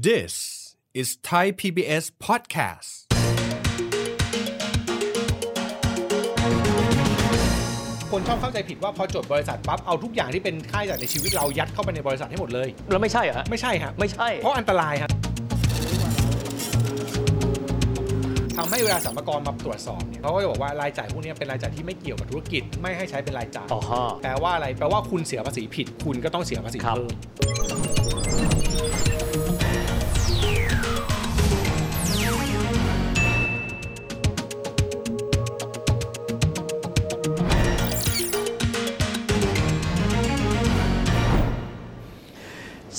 This is Thai PBS podcast. คนชอบเข้าใจผิดว่าพอจดบริษัทปั๊บเอาทุกอย่างที่เป็นค่าใช้จ่ายในชีวิตเรายัดเข้าไปในบริษัทให้หมดเลย แล้วไม่ใช่เหรอฮะไม่ใช่ครับไม่ใช่ เพราะอันตรายครับทำให้เวลาสรรพากรมาตรวจสอบเนี่ยเขาก็จะบอกว่ารายจ่ายพวกนี้เป็นรายจ่ายที่ไม่เกี่ยวกับธุรกิจไม่ให้ใช้เป็นรายจ่ายอ๋อฮะ แปลว่าอะไรแปลว่าคุณเสียภาษีผิด คุณก็ต้องเสียภาษีครับ เพิ่ม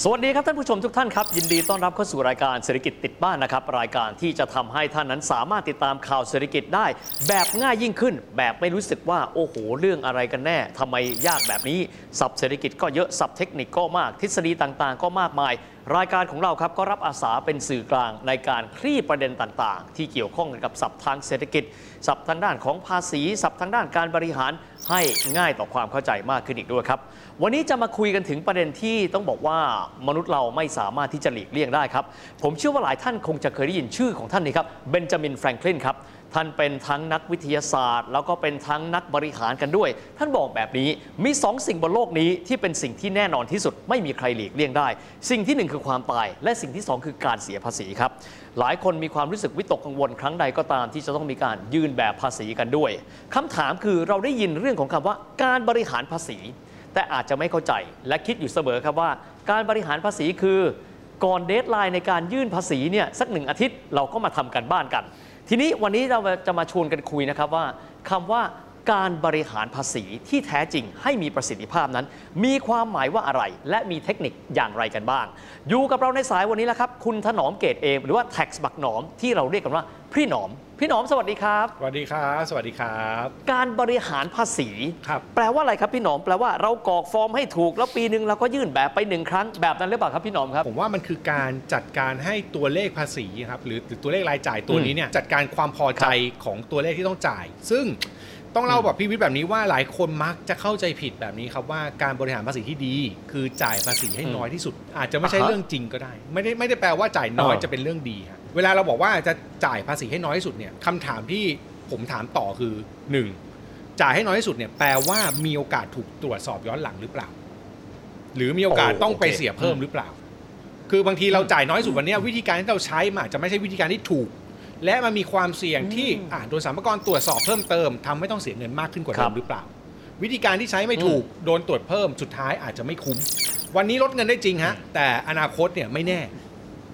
สวัสดีครับท่านผู้ชมทุกท่านครับ ยินดีต้อนรับเข้าสู่รายการเศรษฐกิจติดบ้านนะครับ รายการที่จะทำให้ท่านนั้นสามารถติดตามข่าวเศรษฐกิจได้ แบบง่ายยิ่งขึ้น แบบไม่รู้สึกว่าโอ้โห เรื่องอะไรกันแน่ทำไมยากแบบนี้สับเศรษฐกิจก็เยอะสับเทคนิคก็มาก ทฤษฎีต่างๆ ก็มากมาย รายการของเราครับก็รับอาสาเป็นสื่อกลางในการคลี่ประเด็นต่างๆ ที่เกี่ยวข้องกับศัพท์ทางเศรษฐกิจ ศัพท์ทางด้านของภาษี ศัพท์ทางด้านการบริหารให้ง่ายต่อความเข้าใจมากขึ้นอีกด้วยครับ วันนี้จะมาคุยกันถึงประเด็นที่ต้องบอกว่ามนุษย์เราไม่สามารถที่จะหลีกเลี่ยงได้ครับ ผมเชื่อว่าหลายท่านคงจะเคยได้ยินชื่อของท่านนี้ครับเบนจามินแฟรงคลินครับ ท่านเป็นทั้งนักวิทยาศาสตร์ แล้วก็เป็นทั้งนักบริหารกันด้วย ท่านบอกแบบนี้มีสองสิ่งบนโลกนี้ที่เป็นสิ่งที่แน่นอนที่สุดไม่มีใครหลีกเลี่ยงได้ สิ่งที่หนึ่งคือความตาย และสิ่งที่สองคือการเสียภาษีครับ หลายคนมีความรู้สึกวิตกกังวลครั้งใดก็ตามที่จะต้องมีการยื่นแบบภาษีกันด้วยคำถามคือเราได้ยินเรื่องของคำว่าการบริหารภาษี แต่อาจจะไม่เข้าใจและคิดอยู่เสมอครับว่า การบริหารภาษีคือก่อนเดทไลน์ในการยื่นภาษีเนี่ยสักหนึ่งอาทิตย์เราก็มาทำกันบ้านกัน ทีนี้วันนี้เราจะมาชวนกันคุยนะครับว่าคำว่าการบริหารภาษีที่แท้จริงให้มีประสิทธิภาพนั้น มีความหมายว่าอะไร และมีเทคนิคอย่างไรกันบ้าง อยู่กับเราในสายวันนี้แล้วครับ คุณถนอมเกตเอมหรือว่า tax บักหนอมที่เราเรียกกันว่าพี่หนอม พี่หนอมสวัสดีครับ สวัสดีครับสวัสดีครับ การบริหารภาษี ครับ แปลว่าอะไรครับพี่หนอมแปลว่าเรากรอกฟอร์มให้ถูกแล้วปีหนึ่งเราก็ยื่นแบบไปหนึ่งครั้งแบบนั้นหรือเปล่าครับพี่หนอมครับผมว่ามันคือการจัดการให้ตัวเลขภาษีครับหรือหรือตัวเลขรายจ่ายตัวนี้เนี่ยจัดการความพอใจของตัวเลขที่ต้องจ่าย ซึ่งต้องเล่าแบบพี่วิทย์แบบนี้ว่าหลายคนมักจะเข้าใจผิดแบบนี้ครับว่าการบริหารภาษีที่ดี คือจ่ายภาษีให้น้อยที่สุด อาจจะไม่ใช่อ่าฮะเรื่องจริงก็ได้ ไม่ได้ไม่ได้แปลว่าจ่ายน้อยอ่าจะเป็นเรื่องดีครับ เวลาเราบอกว่าจะจ่ายภาษีให้น้อยที่สุดเนี่ยคำถามที่ผมถามต่อคือหนึ่งจ่ายให้น้อยที่สุดเนี่ยแปลว่ามีโอกาสถูกตรวจสอบย้อนหลังหรือเปล่า หรือมีโอกาสโอ้ต้องไปโอเคเสียเพิ่มหรือเปล่า คือบางทีเราจ่ายน้อยสุดวันเนี้ยวิธีการที่เราใช้มันอาจจะไม่ใช่วิธีการที่ถูก และมันมีความเสี่ยงที่อ่าโดนสรรพากรตรวจสอบเพิ่มเติมทำให้ต้องเสียเงินมากขึ้นกว่าเดิครัมบหรือเปล่า วิธีการที่ใช้ไม่ถูกโดนตรวจเพิ่มสุดท้ายอาจจะไม่คุ้ม วันนี้ลดเงินได้จริงฮะแต่อนาคตเนี่ยไม่แน่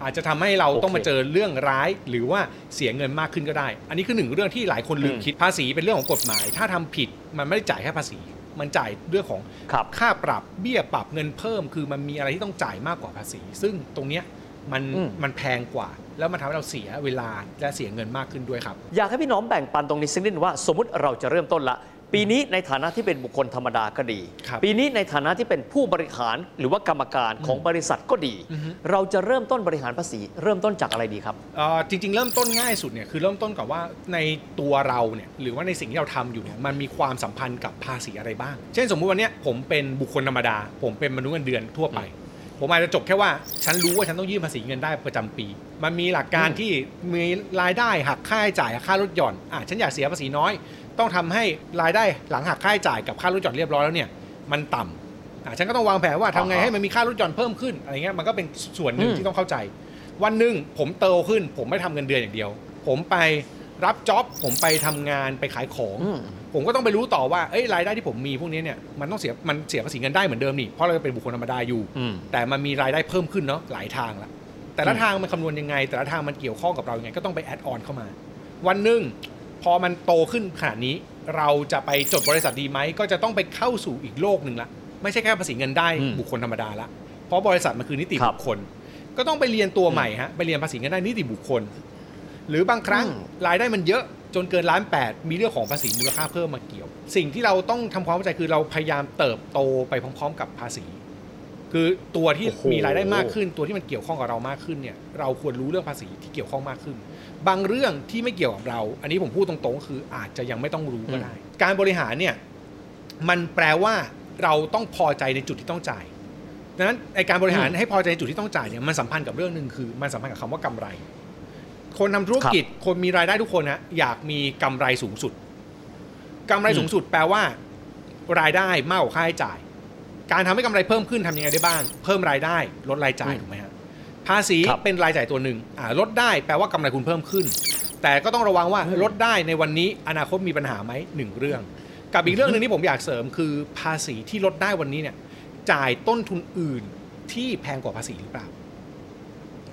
อาจจะทำให้เราโอเคต้องมาเจอเรื่องร้าย หรือว่าเสียเงินมากขึ้นก็ได้ อันนี้คือหนึ่งเรื่องที่หลายคนลืมอืมคิดภาษีเป็นเรื่องของกฎหมาย ถ้าทำผิดมันไม่ได้จ่ายแค่ภาษี มันจ่ายเรื่องของครับค่าปรับเบี้ยปรับเงินเพิ่ม คือมันมีอะไรที่ต้องจ่ายมากกว่าภาษี ซึ่งตรงเนี้ยมันอืมมันแพงกว่า แล้วมันทำให้เราเสียเวลาและเสียเงินมากขึ้นด้วยครับ อยากให้พี่หน้อมแบ่งปันตรงนี้สักนิดว่า สมมติเราจะเริ่มต้นละ ปีนี้ในฐานะที่เป็นบุคคลธรรมดาก็ดีครับปีนี้ในฐานะที่เป็นผู้บริหารหรือว่ากรรมการของบริษัทก็ดีอือฮึเราจะเริ่มต้นบริหารภาษี เริ่มต้นจากอะไรดีครับเอ่อจริง ๆ เริ่มต้นง่ายสุดเนี่ยคือเริ่มต้นกับว่าในตัวเราเนี่ยหรือว่าในสิ่งที่เราทำอยู่เนี่ยมันมีความสัมพันธ์กับภาษีอะไรบ้าง เช่นสมมุติวันเนี้ยผมเป็นบุคคลธรรมดา ผมเป็นมนุษย์เงินเดือนทั่วไปผมอาจจะจบแค่ว่า ฉันรู้ว่าฉันต้องยื่นภาษีเงินได้ประจำปี มันมีหลักการอืมที่มีรายได้หักค่าใช้จ่ายหักค่าลดหย่อนอะฉันอยากเสียภาษีน้อย ต้องทำให้รายได้หลังหักค่าใช้จ่ายกับค่าลดหย่อนเรียบร้อยแล้วเนี่ยมันต่ำอะฉันก็ต้องวางแผนว่าทำไงอ่าฮะให้มันมีค่าลดหย่อนเพิ่มขึ้นอะไรเงี้ยมันก็เป็นส่วนหนึ่งอืมที่ต้องเข้าใจ วันหนึ่งผมโตขึ้น ผมไม่ทำเงินเดือนอย่างเดียว ผมไปรับจ็อบผมไปทำงานไปขายของอืมผมก็ต้องไปรู้ต่อว่าเอ้ยรายได้ที่ผมมีพวกนี้เนี่ยมันต้องเสียมันเสียภาษีเงินได้เหมือนเดิมนี่เพราะเราเป็นบุคคลธรรมดาอยู่อืมแต่มันมีรายได้เพิ่มขึ้นเนาะหลายทางละแต่ละอืมทางมันคำนวณยังไง แต่ละทางมันเกี่ยวข้องกับเรายังไงก็ต้องไปแอดออนเข้ามา วันหนึ่ง พอมันโตขึ้นขนาดนี้ เราจะไปจดบริษัทดีไหม ก็จะต้องไปเข้าสู่อีกโลกหนึ่งละ ไม่ใช่แค่ภาษีเงินได้อืมบุคคลธรรมดาละ เพราะบริษัทมันคือนิติครับบุคคล ก็ต้องไปเรียนตัวใหม่ฮะไปเรียนภาษีเงินได้นิติบุคคล หรือบางครั้งอืมรายได้มันเยอะจนเกินล้านแปดมีเรื่องของภาษีมูลค่าเพิ่มมาเกี่ยว สิ่งที่เราต้องทำความเข้าใจคือเราพยายามเติบโตไปพร้อม ๆ กับภาษี คือตัวที่โอ้โหมีรายได้มากขึ้น ตัวที่มันเกี่ยวข้องกับเรามากขึ้นเนี่ยเราควรรู้เรื่องภาษีที่เกี่ยวข้องมากขึ้น บางเรื่องที่ไม่เกี่ยวกับเรา อันนี้ผมพูดตรงๆก็คืออาจจะยังไม่ต้องรู้ก็ได้ การบริหารเนี่ยมันแปลว่าเราต้องพอใจในจุดที่ต้องจ่ายพดังนั้นไอการบริหารให้พอใจในจุดที่ต้องจ่ายเนี่ยมันสัมพันธ์กับเรื่องหนึ่งคือมันสัมพันธ์กับคำว่ากำไร คนทำธุรกิจคนมีรายได้ทุกคนนะอยากมีกำไรสูงสุดกำไรสูงสุดแปลว่า รายได้มากกว่าค่าใช้จ่าย การทำให้กำไรเพิ่มขึ้นทำยังไงได้บ้าง เพิ่มรายได้ลดรายจ่ายอืมถูกไหมฮะภาษีครับเป็นรายจ่ายตัวหนึ่งอ่าลดได้แปลว่ากำไรคุณเพิ่มขึ้น แต่ก็ต้องระวังว่าอืมลดได้ในวันนี้อนาคตมีปัญหาไหมหนึ่งเรื่อง กับอีกเรื่องหนึ่งที่ผมอยากเสริมคือภาษีที่ลดได้วันนี้เนี่ย จ่ายต้นทุนอื่นที่แพงกว่าภาษีหรือเปล่า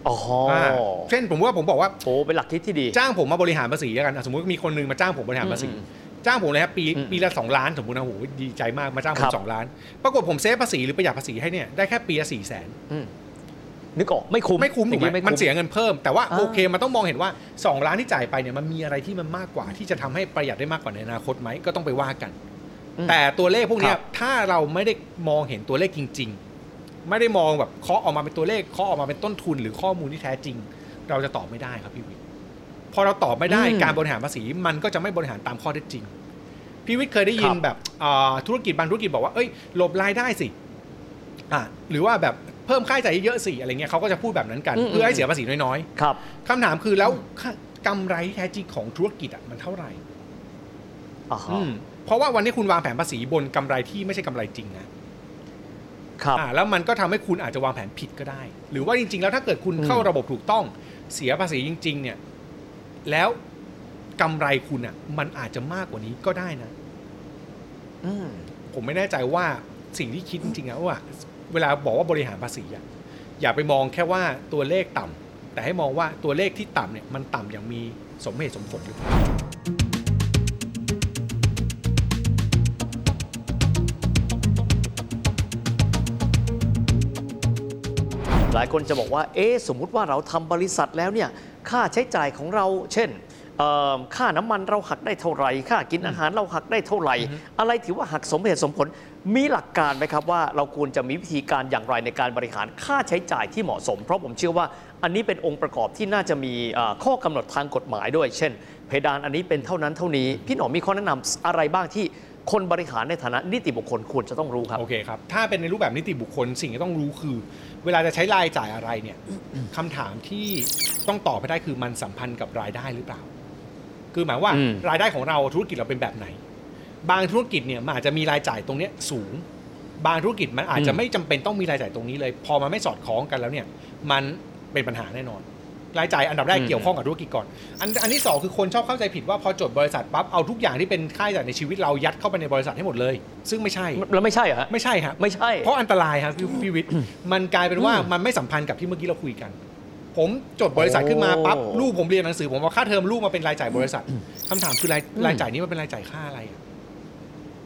อ๋ออาเช่นผมว่าผมบอกว่าโอ้เป็นหลักคิดที่ดี จ้างผมมาบริหารภาษีแล้วกันอะสมมติมีคนหนึงมาจ้างผมบริหารภาษีอืม จ้างผมเลยครับปีอืมปีละสองล้านสมมตินะโหดีใจมากมาจ้างผครัมบสองล้าน ปรากฏผมเซฟภาษีหรือประหยัดภาษีให้เนี่ยได้แค่ปีละสี่แสนอืมนึกออกไม่คุ้มไม่คุ้มถูกไหมอย่างมันเสียเงินเพิ่มแต่ว่าอ่าโอเคมันต้องมองเห็นว่า 2 ล้านที่จ่ายไปเนี่ยมันมีอะไรที่มันมากกว่า ที่จะทำให้ประหยัดได้มากกว่าในอนาคตไหมก็ต้องไปว่ากันอืมแต่ตัวเลขพวกเนี้ยครับถ้าเราไม่ได้มองเห็นตัวเลขจริง ๆ ไม่ได้มองแบบเคาะออกมาเป็นตัวเลขเคาะออกมาเป็นต้นทุนหรือข้อมูลที่แท้จริง เราจะตอบไม่ได้ครับพี่วิทย์ พอเราตอบไม่ได้อืมการบริหารภาษีมันก็จะไม่บริหารตามข้อเท็จจริง พี่วิทย์เคยได้ยินครับแบบอ่าธุรกิจบางธุรกิจบอกว่าเอ้ยหลบรายได้สิอะหรือว่าแบบเพิ่มค่าใช้จ่ายเยอะๆสิอะไรเงี้ยเขาก็จะพูดแบบนั้นกันอืมเพื่อให้เสียภาษีน้อยๆ ครับคำถามคือแล้วค่ากำไรที่แท้จริงของธุรกิจอะมันเท่าไหร่อ่าฮะอืมเพราะว่าวันนี้คุณวางแผนภาษีบนกำไรที่ไม่ใช่กำไรจริงนะครับอ่าแล้วมันก็ทำให้คุณอาจจะวางแผนผิดก็ได้ หรือว่าจริง ๆ แล้วถ้าเกิดคุณอืมเข้าระบบถูกต้องเสียภาษีจริง ๆ เนี่ย แล้วกำไรคุณอะ มันอาจจะมากกว่านี้ก็ได้นะอืมผมไม่แน่ใจว่าสิ่งที่คิดจริงๆนะว่า เวลาบอกว่าบริหารภาษีอะอย่าไปมองแค่ว่าตัวเลขต่ำแต่ให้มองว่าตัวเลขที่ต่ำเนี่ยมันต่ำอย่างมีสมเหตุสมผลหรือเปล่าายคนจะบอกว่า เอ๊ะสมมุติว่าเราทำบริษัทแล้วเนี่ย ค่าใช้จ่ายของเรา เช่นเอ่อค่าน้ำมันเราหักได้เท่าไหร่ ค่ากินอาหารเราหักได้เท่าไหร่ อะไรถือว่าหักสมเหตุสมผล มีหลักการไหมครับว่าเราควรจะมีวิธีการอย่างไรในการบริหารค่าใช้จ่ายที่เหมาะสม เพราะผมเชื่อว่าอันนี้เป็นองค์ประกอบที่น่าจะมีเอ่อข้อกำหนดทางกฎหมายด้วย เช่น เพดานอันนี้เป็นเท่านั้นเท่านี้ พี่หนอมมีข้อแนะนำอะไรบ้างที่ คนบริหารในฐานะนิติบุคคลควรจะต้องรู้ครับ โอเคครับ ถ้าเป็นในรูปแบบนิติบุคคลสิ่งที่ต้องรู้คือ เวลาจะใช้รายจ่ายอะไรเนี่ยคำถามที่ต้องตอบให้ได้คือมันสัมพันธ์กับรายได้หรือเปล่า คือหมายว่าอืมรายได้ของเราธุรกิจเราเป็นแบบไหน บางธุรกิจเนี่ยมันอาจจะมีรายจ่ายตรงเนี้ยสูง บางธุรกิจมันอาจจะไม่จำเป็นต้องมีรายจ่ายตรงนี้เลย พอมันไม่สอดคล้องกันแล้วเนี่ย มันเป็นปัญหาแน่นอน รายจ่ายอันดับแรกอืมเกี่ยวข้องกับธุรกิจก่อน อันอันที่สองคือคนชอบเข้าใจผิดว่าพอจดบริษัทปั๊บเอาทุกอย่างที่เป็นค่าใช้จ่ายในชีวิตเรายัดเข้าไปในบริษัทให้หมดเลย ซึ่งไม่ใช่แล้วไม่ใช่เหรอฮะไม่ใช่ครับไม่ใช่ เพราะอันตรายครับพี่พี่วิทย์มันกลายเป็นว่าอืมมันไม่สัมพันธ์กับที่เมื่อกี้เราคุยกัน ผมจดบริษัทขึ้นมาปั๊บโอ้ลูกผมเรียนหนังสือ ผมเอาค่าเทอมลูกมาเป็นรายจ่ายบริษัทคำถามคือรายอืมรายจ่ายนี้มันเป็นรายจ่ายค่าอะไรอะ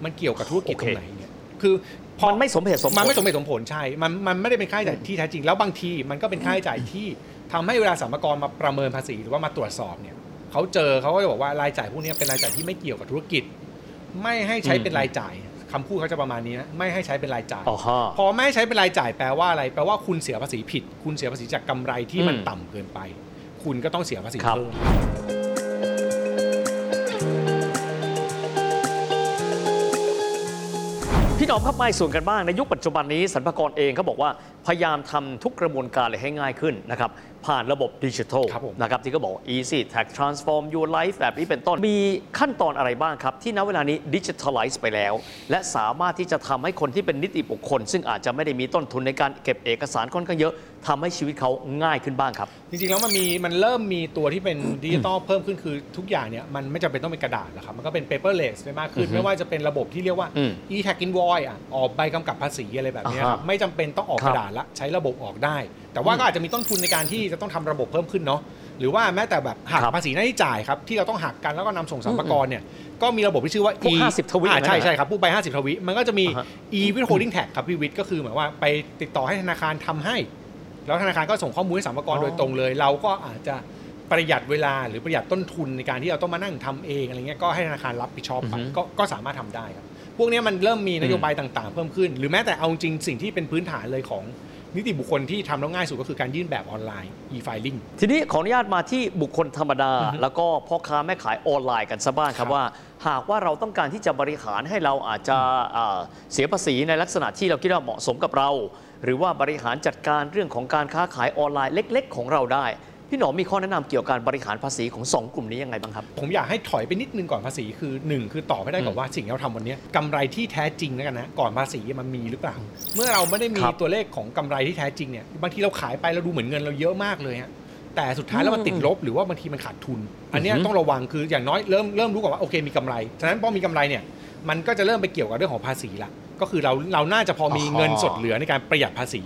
มันเกี่ยวกับธุรกิจโอตเครงไหนเนี่ย คือพอมันไม่สมเหตุสมผลมันไม่สมเหตุสมผลใช่ มันมันไม่ได้เป็นค่าใช้จ่ายที่แท้จริง แล้วบางทีมันก็เป็นค่าใช้จ่ายที่ทำให้เวลาสรรพากรมาประเมินภาษีหรือว่ามาตรวจสอบเนี่ยเขาเจอเขาก็จะบอกว่ารายจ่ายพวกนี้เป็นรายจ่ายที่ไม่เกี่ยวกับธุรกิจ ไม่ให้ใช้เป็นรายจ่ายคำพูดเขาจะประมาณนี้นะไม่ให้ใช้เป็นรายจ่ายอ๋อฮะพอไม่ให้ใช้เป็นรายจ่ายแปลว่าอะไรแปลว่าคุณเสียภาษีผิด คุณเสียภาษีจากกำไรที่มันอืมต่ำเกินไป คุณก็ต้องเสียภาษีครับเพิ่ม นอมครับไม่ส่วนกันบ้างในยุคปัจจุบันนี้สรรพากรเองเขาบอกว่าพยายามทำทุกกระบวนการเลยให้ง่ายขึ้นนะครับผ่านระบบดิจิทัลครับผมนะครับที่ก็บอก easy tax transform your life แบบนี้เป็นต้น มีขั้นตอนอะไรบ้างครับ ที่ณเวลานี้ดิจิทัลไลซ์ไปแล้ว และสามารถที่จะทำให้คนที่เป็นนิติบุคคล ซึ่งอาจจะไม่ได้มีต้นทุนในการเก็บเอกสารค่อนข้างเยอะทำให้ชีวิตเขาง่ายขึ้นบ้างครับ จริงๆ แล้วมันมีมันเริ่มมีตัวที่เป็นดิจิตอลเพิ่มขึ้นคือทุกอย่างเนี่ยมันไม่จำเป็นต้องเป็นกระดาษแล้วครับ มันก็เป็น paperless ไปมากขึ้นอือฮึไม่ว่าจะเป็นระบบที่เรียกว่าอืม e-tax invoice อะออกใบกำกับภาษีอะไรแบบเนี้ยครับอ่าฮะไม่จำเป็นต้องออกครักบระดาษละใช้ระบบออกได้ แต่ว่าก็อาจจะมีต้นทุนในการที่จะต้องทำระบบเพิ่มขึ้นเนาะหรือว่าแม้แต่แบบหักครับภาษีหน้าที่จ่ายครับที่เราต้องหักกันแล้วก็นำส่งสรรพากรเนี่ยก็มีระบบที่ชื่อว่าพวก e 50 ทวีตอ่านั่นใช่น่ะใช่ครับพวกใบ50 ทวีตมันก็จะมีอ่าฮะ e withholding tax ครับพี่วิทย์ก็คือหมายว่าไปติดต่อให้ธนาคารทำให้ แล้วธนาคารก็ส่งข้อมูลให้สรรพากรอ๋อโดยตรงเลย เราก็อาจจะประหยัดเวลาหรือประหยัดต้นทุนในการที่เราต้องมานั่งทำเองอะไรเงี้ยก็ให้ธนาคารรับผิดชอบไปอือฮึก็ก็สามารถทำได้ครับ พวกเนี้ยมันเริ่มมีนโยบายต่างๆ เพิ่มขึ้น หรือแม้แต่เอาจริงสิ่งที่เป็นพื้นฐานเลยของนิติบุคคลที่ทำแล้วง่ายสุดก็คือการยื่นแบบออนไลน์ e-filing ทีนี้ขออนุญาตมาที่บุคคลธรรมดาอือฮึแล้วก็พ่อค้าแม่ขายออนไลน์กันซะบ้างคครัรับบว่า หากว่าเราต้องการที่จะบริหารให้เราอาจจะอ่าเสียภาษีในลักษณะที่เราคิดว่าเหมาะสมกับเรา หรือว่าบริหารจัดการเรื่องของการค้าขายออนไลน์เล็ก ๆ ของเราได้ พี่หนอมมีข้อแนะนำเกี่ยวกับการบริหารภาษีของสองกลุ่มนี้ยังไงบ้างครับ ผมอยากให้ถอยไปนิดนึงก่อนภาษีคือหนึ่งคือตอบให้ได้ก่อนว่าสิ่งที่เราทำวันเนี้ยกำไรที่แท้จริงแล้วกันนะก่อนภาษีมันมีหรือเปล่า เมื่อเราไม่ได้มีครับตัวเลขของกำไรที่แท้จริงเนี่ยบางทีเราขายไปเราดูเหมือนเงินเราเยอะมากเลยฮะแต่สุดท้ายแล้วมันติดลบหรือว่าบางทีมันขาดทุน อันเนี้ยอือฮึต้องระวังคืออย่างน้อยเริ่มเริ่มรู้ก่อนว่าโอเคมีกำไร ฉะนั้นพอมีกำไรเนี่ยมันก็จะเริ่มไปเกี่ยวกับเรื่องของภาษีละ ก็คือเราเราน่าจะพอมีเงินสดเหลือในการประหยัดภาษี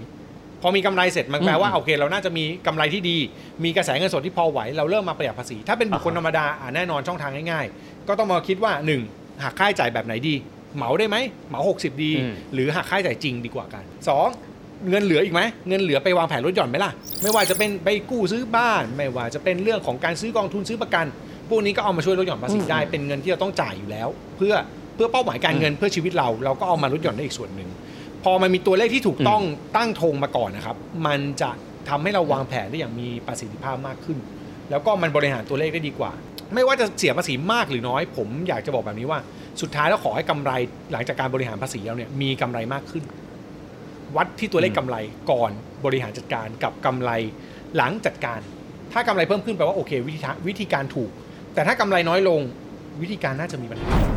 พอมีกำไรเสร็จมันแปลว่าอืมโอเค เราน่าจะมีกำไรที่ดี มีกระแสเงินสดที่พอไหว เราเริ่มมาประหยัดภาษี ถ้าเป็นบุคคลอ่าฮะธรรมดาอ่าแน่นอนช่องทางง่ายๆ ก็ต้องมาคิดว่า 1. หักค่าใช้จ่ายแบบไหนดี เหมาได้ไหมเหมา 60 ดีอืมหรือหักค่าใช้จ่ายจริงดีกว่ากัน 2. เงินเหลืออีกไหมเงินเหลือไปวางแผนลดหย่อนไหมล่ะ ไม่ว่าจะเป็นไปกู้ซื้อบ้าน ไม่ว่าจะเป็นเรื่องของการซื้อกองทุนซื้อประกัน พวกนี้ก็เอามาช่วยลดหย่อนภาษีได้เป็นเงินที่เราต้องจ่ายอยู่แล้ว เพื่อ เพื่อเป้าหมายการเงินเพื่อชีวิตเรา เราก็เอามาลดหย่อนได้อีกส่วนหนึ่ง พอมันมีตัวเลขที่ถูกต้องตั้งธงมาก่อนนะครับ มันจะทำให้เราวางแผนได้อย่างมีประสิทธิภาพมากขึ้น แล้วก็มันบริหารตัวเลขได้ดีกว่า ไม่ว่าจะเสียภาษีมากหรือน้อย ผมอยากจะบอกแบบนี้ว่า สุดท้ายแล้วขอให้กำไรหลังจากการบริหารภาษีแล้วเนี่ยมีกำไรมากขึ้น วัดที่ตัวเลขกำไรก่อนบริหารจัดการกับกำไรหลังจัดการ ถ้ากำไรเพิ่มขึ้นแปลว่าโอเควิธีทางวิธีการถูก แต่ถ้ากำไรน้อยลงวิธีการน่าจะมีปัญหา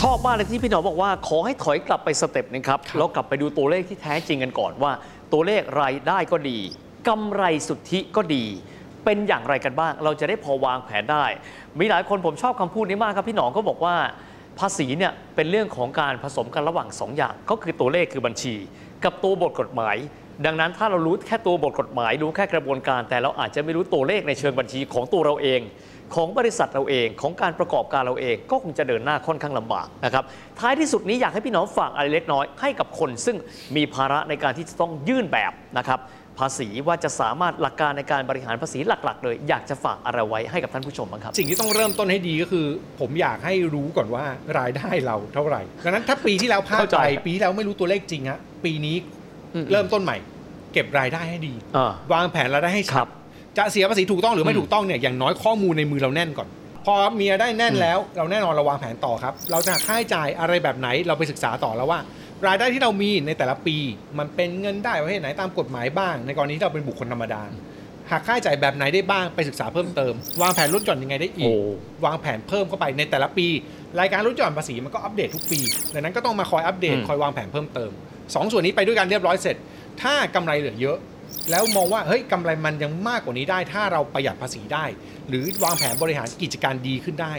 ชอบมากเลยที่พี่หนอมบอกว่าขอให้ถอยกลับไปสเต็ปหนึงครับแล้วกลับไปดูตัวเลขที่แท้จริงกันก่อนว่า ตัวเลขรายได้ก็ดีกำไรสุทธิก็ดี เป็นอย่างไรกันบ้าง เราจะได้พอวางแผนได้ มีหลายคนผมชอบคำพูดนี้มากครับพี่หนอมก็บอกว่า ภาษีเนี่ยเป็นเรื่องของการผสมกันระหว่างสองอย่าง ก็คือตัวเลขคือบัญชี กับตัวบทกฎหมาย ดังนั้นถ้าเรารู้แค่ตัวบทกฎหมายรู้แค่กระบวนการ แต่เราอาจจะไม่รู้ตัวเลขในเชิงบัญชีของตัวเราเอง ของบริษัทเราเองของการประกอบการเราเอง ก็คงจะเดินหน้าค่อนข้างลำบากนะครับท้ายที่สุดนี้อยากให้พี่น้องฝากอะไรเล็กน้อยให้กับคน ซึ่งมีภาระในการที่จะต้องยื่นแบบนะครับภาษีว่าจะสามารถหลักการในการบริหารภาษีหลัก ๆ เลย อยากจะฝากอะไรไว้ให้กับท่านผู้ชมบ้างครับ สิ่งที่ต้องเริ่มต้นให้ดีก็คือ ผมอยากให้รู้ก่อนว่ารายได้เราเท่าไหร่ดังนั้นถ้าปีที่แล้วพลาดเข้าใจไปปีที่แล้วไม่รู้ตัวเลขจริงฮะปีนี้อืม เริ่มต้นใหม่ เก็บรายได้ให้ดีอ่าวางแผนรายได้ให้ครัชัดบจะเสียภาษีถูกต้องหรือไม่อืมถูกต้องเนี่ยอย่างน้อยข้อมูลในมือเราแน่นก่อน พอมีรายได้แน่นอืมแล้ว เราแน่นอนเราวางแผนต่อครับ เราจะหักค่าใช้จ่ายอะไรแบบไหนเราไปศึกษาต่อแล้วว่า รายได้ที่เรามีในแต่ละปี มันเป็นเงินได้ประเภทไหนตามกฎหมายบ้าง ในกรณีที่เราเป็นบุคคลธรรมดาหักค่าใช้จ่ายแบบไหนได้บ้างไปศึกษาเพิ่มเติม วางแผนลดหย่อนยังไงได้อีโอ้กวางแผนเพิ่มเข้าไปในแต่ละปี รายการลดหย่อนภาษีมันก็อัปเดตทุกปีดังนั้นก็ต้องมาคอยอัปเดตอืมคอยวางแผนเพิ่มเติม สองส่วนนี้ไปด้วยกันเรียบร้อยเสร็จ ถ้ากำไรเหลือเยอะ แล้วมองว่าเฮ้ยกำไรมันยังมากกว่านี้ได้ ถ้าเราประหยัดภาษีได้ หรือวางแผนบริหารกิจการดีขึ้นได้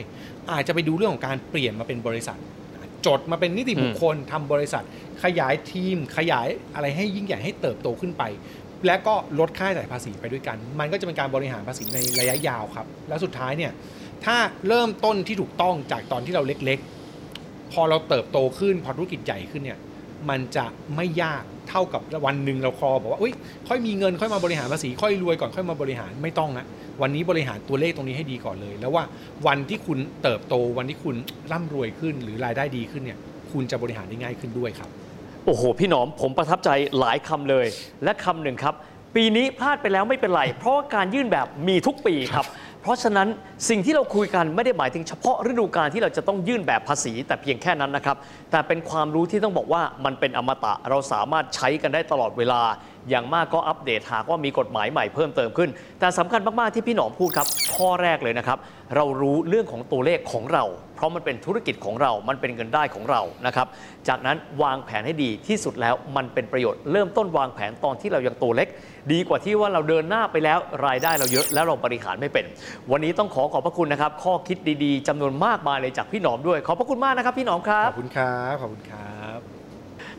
อาจจะไปดูเรื่องของการเปลี่ยนมาเป็นบริษัท จดมาเป็นนิติบุคคลทำบริษัท ขยายทีม ขยายอะไรให้ยิ่งใหญ่ให้เติบโตขึ้นไปและก็ลดค่าใช้จ่ายภาษีไปด้วยกัน มันก็จะเป็นการบริหารภาษีในระยะยาวครับ แล้วสุดท้ายเนี่ย ถ้าเริ่มต้นที่ถูกต้องจากตอนที่เราเล็กๆ พอเราเติบโตขึ้น พอธุรกิจใหญ่ขึ้นเนี่ย มันจะไม่ยากเท่ากับวันหนึ่งเราคอบอกว่าอุ้ยค่อยมีเงินค่อยมาบริหารภาษีค่อยรวยก่อนค่อยมาบริหารไม่ต้องนะวันนี้บริหารตัวเลขตรงนี้ให้ดีก่อนเลย แล้วว่าวันที่คุณเติบโตวันที่คุณร่ำรวยขึ้น หรือรายได้ดีขึ้นเนี่ยคุณจะบริหารได้ง่ายขึ้นด้วยครับ โอ้โห พี่หนอมผมประทับใจหลายคำเลย และคำหนึ่งครับ ปีนี้พลาดไปแล้วไม่เป็นไร เพราะการยื่นแบบมีทุกปีครับ เพราะฉะนั้นสิ่งที่เราคุยกันไม่ได้หมายถึงเฉพาะฤดูกาลที่เราจะต้องยื่นแบบภาษี แต่เพียงแค่นั้นนะครับ แต่เป็นความรู้ที่ต้องบอกว่ามันเป็นอมตะเราสามารถใช้กันได้ตลอดเวลา อย่างมากก็อัปเดตหากว่ามีกฎหมายใหม่เพิ่มเติมขึ้น แต่สำคัญมาก ๆ ที่พี่หนอมพูดครับ ข้อแรกเลยนะครับ เรารู้เรื่องของตัวเลขของเรา เพราะมันเป็นธุรกิจของเรา มันเป็นเงินได้ของเรานะครับ จากนั้นวางแผนให้ดีที่สุดแล้วมันเป็นประโยชน์เริ่มต้นวางแผนตอนที่เรายังตัวเล็ก ดีกว่าที่ว่าเราเดินหน้าไปแล้วรายได้เราเยอะแล้วเราบริหารไม่เป็น วันนี้ต้องขอขอบพระคุณนะครับ ข้อคิดดีๆจำนวนมากมายเลยจากพี่หนอมด้วย ขอบพระคุณมากนะครับ พี่หนอมครัขอบคุณครับขอบคุณครับ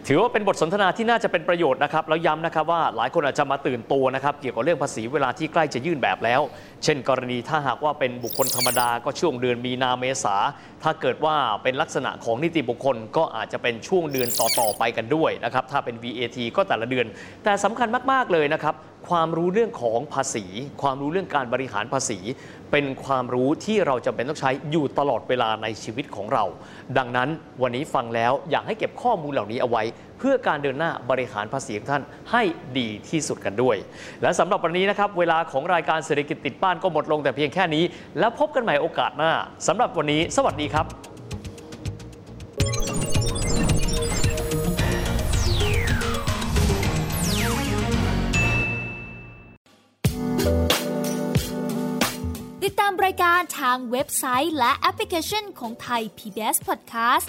ถือว่าเป็นบทสนทนาที่น่าจะเป็นประโยชน์นะครับแล้วย้ำนะครับว่าหลายคนอาจจะมาตื่นตัวนะครับเกี่ยวกับเรื่องภาษีเวลาที่ใกล้จะยื่นแบบแล้ว เช่น กรณีถ้าหากว่าเป็นบุคคลธรรมดาก็ช่วงเดือนมีนาเมษา ถ้าเกิดว่าเป็นลักษณะของนิติบุคคลก็อาจจะเป็นช่วงเดือนต่อๆไปกันด้วยนะครับถ้าเป็น VAT ก็แต่ละเดือน แต่สำคัญมากๆเลยนะครับความรู้เรื่องของภาษี ความรู้เรื่องการบริหารภาษี เป็นความรู้ที่เราจำเป็นต้องใช้อยู่ตลอดเวลาในชีวิตของเรา ดังนั้นวันนี้ฟังแล้วอยากให้เก็บข้อมูลเหล่านี้เอาไว้ พื่อการเดินหน้าบริหารภาษีของท่านให้ดีที่สุดกันด้วย และสำหรับวันนี้นะครับเวลาของรายการเศรษฐกิจติดบ้านก็หมดลงแต่เพียงแค่นี้ แล้วพบกันใหม่โอกาสหน้า สำหรับวันนี้ สวัสดีครับติดตามรายการทางเว็บไซต์และแอปพลิเคชันของไทย PBS Podcast